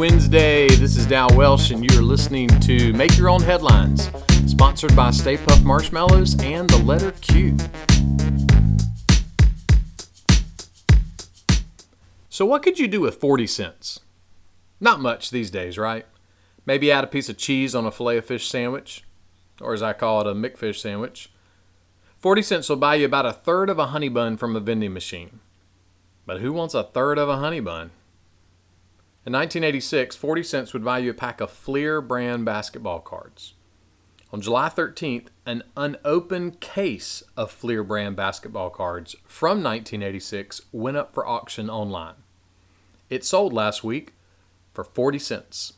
This is Dal Welsh, and you're listening to Make Your Own Headlines, sponsored by Stay Puft Marshmallows and the letter Q. So, what could you do with 40 cents? Not much these days, right? Maybe add a piece of cheese on a filet of fish sandwich, or as I call it, a McFish sandwich. 40 cents will buy you about a third of a honey bun from a vending machine. But who wants a third of a honey bun? In 1986, 40 cents would buy you a pack of Fleer brand basketball cards. On July 13th, an unopened case of Fleer brand basketball cards from 1986 went up for auction online. It sold last week for 40 cents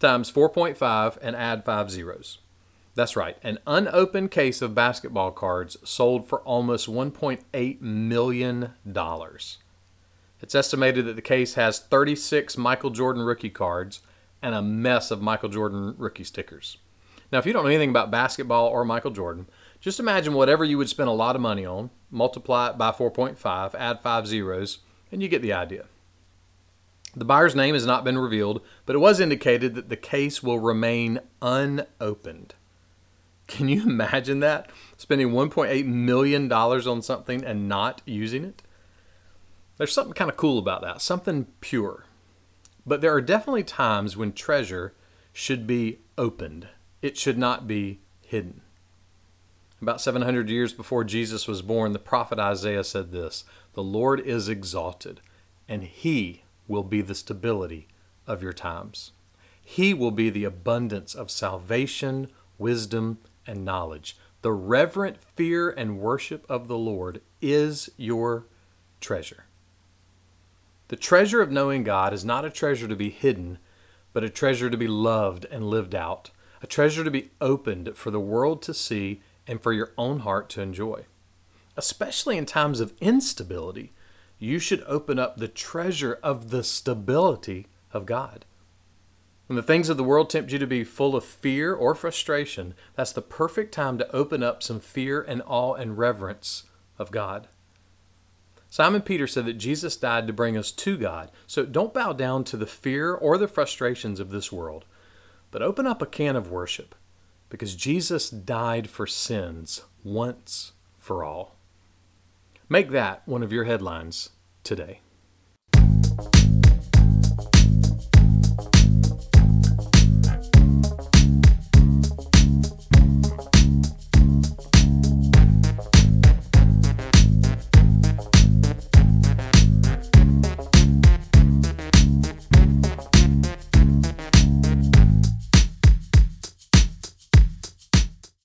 times 4.5 and add five zeros. That's right, an unopened case of basketball cards sold for almost $1.8 million. It's estimated that the case has 36 Michael Jordan rookie cards and a mess of Michael Jordan rookie stickers. Now, if you don't know anything about basketball or Michael Jordan, just imagine whatever you would spend a lot of money on, multiply it by 4.5, add five zeros, and you get the idea. The buyer's name has not been revealed, but it was indicated that the case will remain unopened. Can you imagine that? Spending $1.8 million on something and not using it? There's something kind of cool about that, something pure. But there are definitely times when treasure should be opened, it should not be hidden. About 700 years before Jesus was born, the prophet Isaiah said this The Lord is exalted, and he will be the stability of your times. He will be the abundance of salvation, wisdom, and knowledge. The reverent fear and worship of the Lord is your treasure. The treasure of knowing God is not a treasure to be hidden, but a treasure to be loved and lived out, a treasure to be opened for the world to see and for your own heart to enjoy. Especially in times of instability, you should open up the treasure of the stability of God. When the things of the world tempt you to be full of fear or frustration, that's the perfect time to open up some fear and awe and reverence of God. Simon Peter said that Jesus died to bring us to God. So don't bow down to the fear or the frustrations of this world, but open up a can of worship because Jesus died for sins once for all. Make that one of your headlines today.